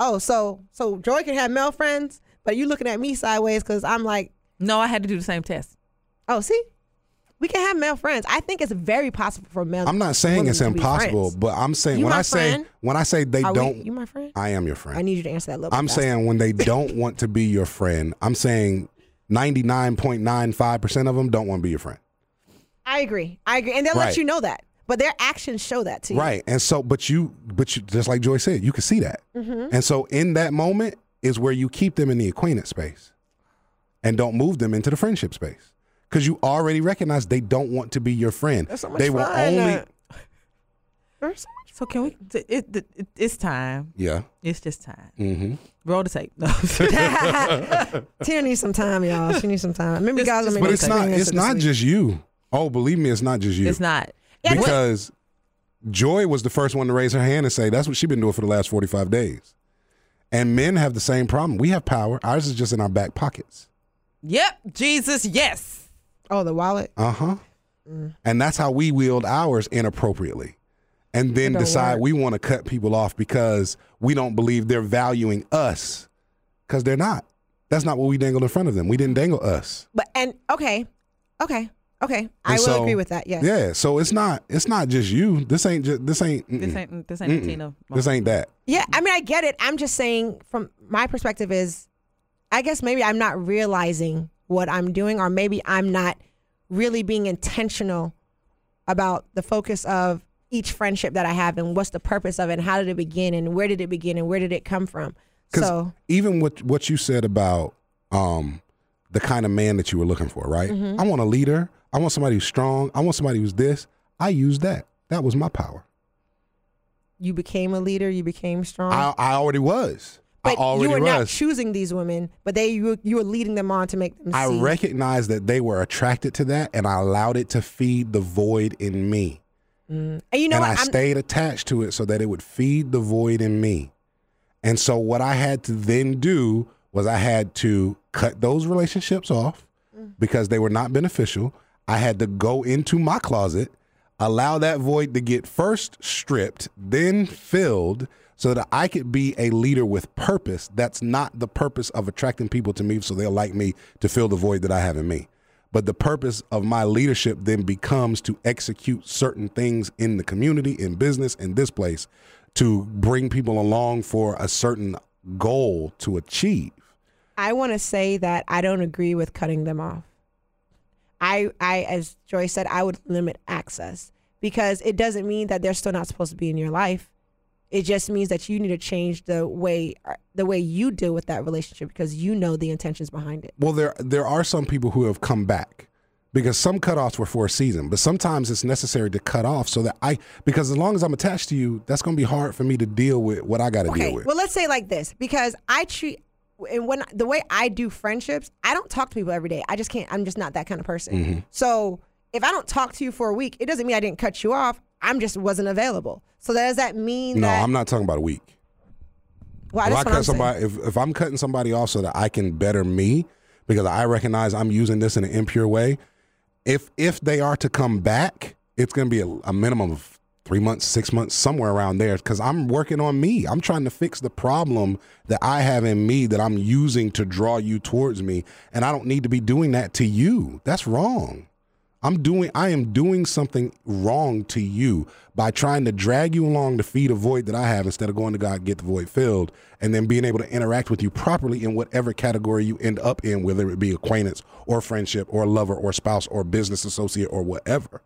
Oh, so so Joy can have male friends, but you looking at me sideways because I'm like, No, I had to do the same test. oh, see, we can have male friends. I think it's very possible for male. I'm not saying it's impossible, but I'm saying You when I say when I say they Are don't, you my friend? I am your friend. I need you to answer that a little. I'm saying when they don't want to be your friend, I'm saying 99.95% of them don't want to be your friend. I agree. I agree, and they'll Right. let you know that, but their actions show that to you. Right. And so, but you, but you, just like Joy said, you can see that. Mm-hmm. And so in that moment is where you keep them in the acquaintance space and don't move them into the friendship space. Because you already recognize they don't want to be your friend. There's so much they will only, there's so much- So can we? It, it, it, it's time. yeah. It's just time. Mm-hmm. Roll the tape. No. Tina needs some time, y'all. She needs some time. Maybe Just- guys will But me it's not, it's not sleep. just you. Oh, believe me, it's not just you. it's not. Yeah, but- because Joy was the first one to raise her hand and say that's what she's been doing for the last 45 days. And men have the same problem. We have power. Ours is just in our back pockets. Yep. Jesus. Yes. Oh, the wallet. Uh huh. And that's how we wield ours inappropriately. And then decide work. we want to cut people off because we don't believe they're valuing us because they're not. That's not what we dangled in front of them. We didn't dangle us. But and okay, okay, okay. I And will so- agree with that. Yes. Yeah. So it's not. It's not just you. This ain't. Just, this ain't. This mm-mm. ain't. This ain't a Tina. This ain't that. Yeah, I mean, I get it. I'm just saying, from my perspective, is I guess maybe I'm not realizing what I'm doing, or maybe I'm not really being intentional about the focus of each friendship that I have and what's the purpose of it and how did it begin and where did it begin and where did it come from. So, even what what you said about um, the kind of man that you were looking for, right? Mm-hmm. I want a leader. I want somebody who's strong. I want somebody who's this. I use that. That was my power. you became a leader, you became strong. I, I already was. But I already you were not choosing these women, but they you, were- you were leading them on to make them I see. recognized that they were attracted to that, and I allowed it to feed the void in me. Mm. and you know and? I I'm- stayed attached to it so that it would feed the void in me. And so what I had to then do was I had to cut those relationships off mm. because they were not beneficial. I had to go into my closet, allow that void to get first stripped, then filled so that I could be a leader with purpose. That's not the purpose of attracting people to me so they'll like me to fill the void that I have in me. But the purpose of my leadership then becomes to execute certain things in the community, in business, in this place, to bring people along for a certain goal to achieve. I want to say that I don't agree with cutting them off. I, I, as Joy said, I would limit access because it doesn't mean that they're still not supposed to be in your life. It just means that you need to change the way the way you deal with that relationship because you know the intentions behind it. Well, there there are some people who have come back because some cutoffs were for a season, but sometimes it's necessary to cut off so that I because as long as I'm attached to you, that's going to be hard for me to deal with what I got to Okay, deal with. well, let's say like this because I treat and when the way I do friendships, I don't talk to people every day. I just can't. I'm just not that kind of person. Mm-hmm. So if I don't talk to you for a week, it doesn't mean I didn't cut you off. I'm just wasn't available. So does that mean no, that? I'm not talking about a week. Well, if I cut I'm somebody, if, if I'm cutting somebody off so that I can better me, because I recognize I'm using this in an impure way. If if they are to come back, it's going to be a, a minimum of three months, six months, somewhere around there. Because I'm working on me. I'm trying to fix the problem that I have in me that I'm using to draw you towards me, and I don't need to be doing that to you. That's wrong. I'm doing I am doing something wrong to you by trying to drag you along to feed a void that I have instead of going to God get the void filled and then being able to interact with you properly in whatever category you end up in, whether it be acquaintance or friendship or lover or spouse or business associate or whatever.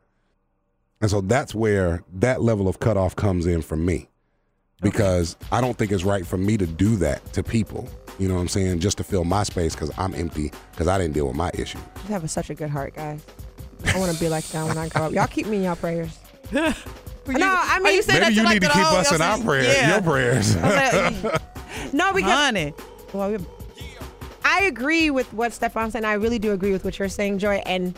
And so that's where that level of cutoff comes in for me. Because I don't think it's right for me to do that to people. You know what I'm saying? Just to fill my space because I'm empty because I didn't deal with my issue. You have such a good heart, guys. I want to be like that when I grow up. Y'all keep me in your prayers. no, I mean, you saying that Maybe to you like need to keep whole- us in our prayers, Yeah. your prayers. no, because Honey. Well, we- I agree with what Stefan's saying. I really do agree with what you're saying, Joy. And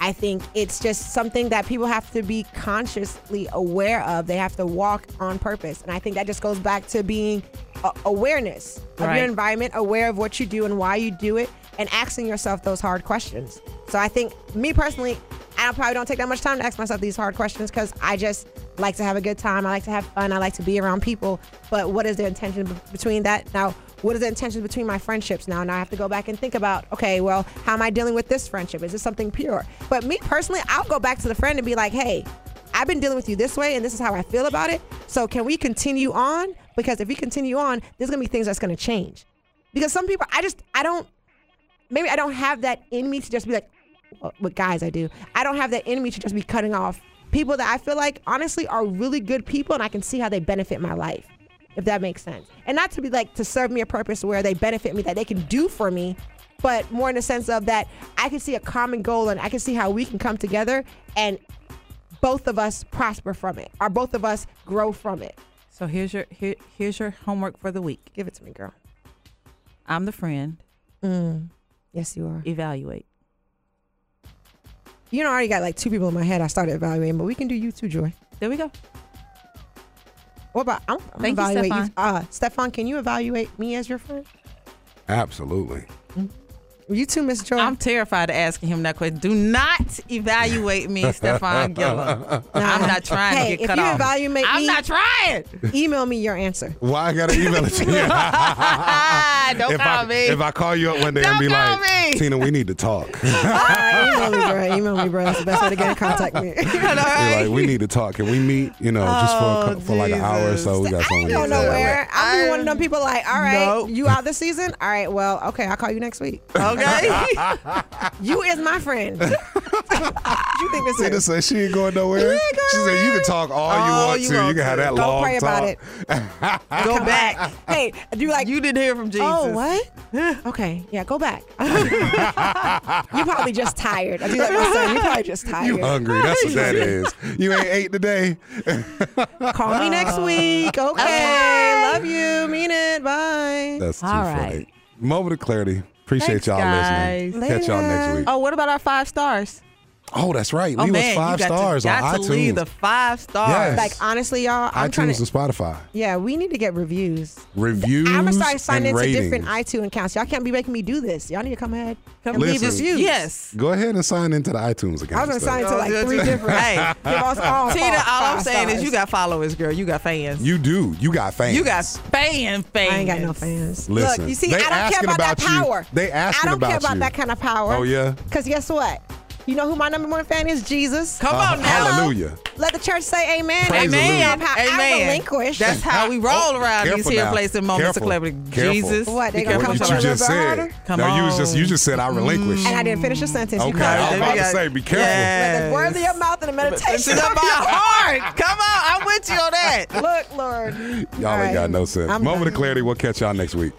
I think it's just something that people have to be consciously aware of. They have to walk on purpose. And I think that just goes back to being a- awareness of Right. your environment, aware of what you do and why you do it, and asking yourself those hard questions. So I think, me personally, I probably don't take that much time to ask myself these hard questions because I just like to have a good time. I like to have fun. I like to be around people. But what is the intention be- between that? Now, what is the intention between my friendships now? Now I have to go back and think about, okay, well, how am I dealing with this friendship? Is this something pure? But me personally, I'll go back to the friend and be like, hey, I've been dealing with you this way, and this is how I feel about it. So can we continue on? Because if we continue on, there's gonna be things that's gonna change. Because some people, I just, I don't, maybe I don't have that in me to just be like, well, with guys I do. I don't have that in me to just be cutting off people that I feel like honestly are really good people, and I can see how they benefit my life, if that makes sense. And not to be like to serve me a purpose where they benefit me, that they can do for me, but more in the sense of that I can see a common goal and I can see how we can come together and both of us prosper from it, or both of us grow from it. So here's your here, here's your homework for the week. Give it to me, girl. I'm the friend. Mm. Yes, you are. Evaluate. You know, I already got like two people in my head I started evaluating, but we can do you too, Joy. There we go. What about I'm, I'm Thank you, evaluate Stefan. Uh, Stefan, can you evaluate me as your friend? Absolutely. You too, Miss Joy. I'm terrified of asking him that question. Do not evaluate me, Stefan Gillum. I'm not trying Hey, to get cut off. if you off. evaluate I'm me- not trying. Email me your answer. Why I gotta email it to you? Don't if call I me. if I call you up one day and Don't be like, me. Tina, we need to talk. Email me, bro. Email me, bro. That's the best way to get in contact with me. All right. You're like, we need to talk. Can we meet? You know, just for Oh, for like an hour or so. We got I something. ain't we going need to do. nowhere. I'll be one of them people like, all right, Nope. you out this season? All right, well, okay, I'll call you next week. Okay. You is my friend. you think this Tina is? said she ain't going nowhere. ain't going she said you can talk all you All want you to. want you can have to. that Go long pray about it. Go back. Hey, do you like You didn't hear from oh, Jesus. Oh, what? okay, yeah, go back. you probably just tired. I do like my son. You probably just tired. You hungry? That's what that is. You ain't ate today. Call me next week. Okay. Love you. Mean it. Bye. That's too All funny. right. Moment of clarity. Appreciate Thanks, y'all guys. listening. Catch y'all next week. Oh, what about our five stars? Oh, that's right. Oh Leave man, us five you got stars to, on got iTunes. to leave the five stars. Yes. Like honestly, y'all, I'm trying iTunes to. and Spotify. Yeah, we need to get reviews. Reviews I'm gonna start signing into ratings. different iTunes accounts. Y'all can't be making me do this. Y'all need to come ahead and Listen. leave reviews. Yes. Go ahead and sign into the iTunes account. I was gonna sign into like three different. Hey, Give us all Tina, five- all I'm five saying is you got followers, girl. You got fans. You do. You got fans. You got fan fans. I ain't got no fans. Listen, Look, you see, I don't care asking about, that about you. power. They asking about I don't care about about that kind of power. Oh, yeah? Because guess what? You know who my number one fan is? Jesus. Come Uh, on now. hallelujah. Let the church say amen. Praise Amen. I, I Amen. relinquish. That's how we roll Oh, around these careful here now. places and moments Careful. of clarity. Careful. Jesus. What, they gonna come What you just said. harder? Come no, you just you just said I relinquish. and I didn't finish the sentence. You Okay, got I was about to say, be careful. Let the words of your mouth and the meditation of your heart. heart. Come on, I'm with you on that. Look, Lord. Y'all All ain't got no sense. I'm Moment of clarity. We'll catch y'all next week.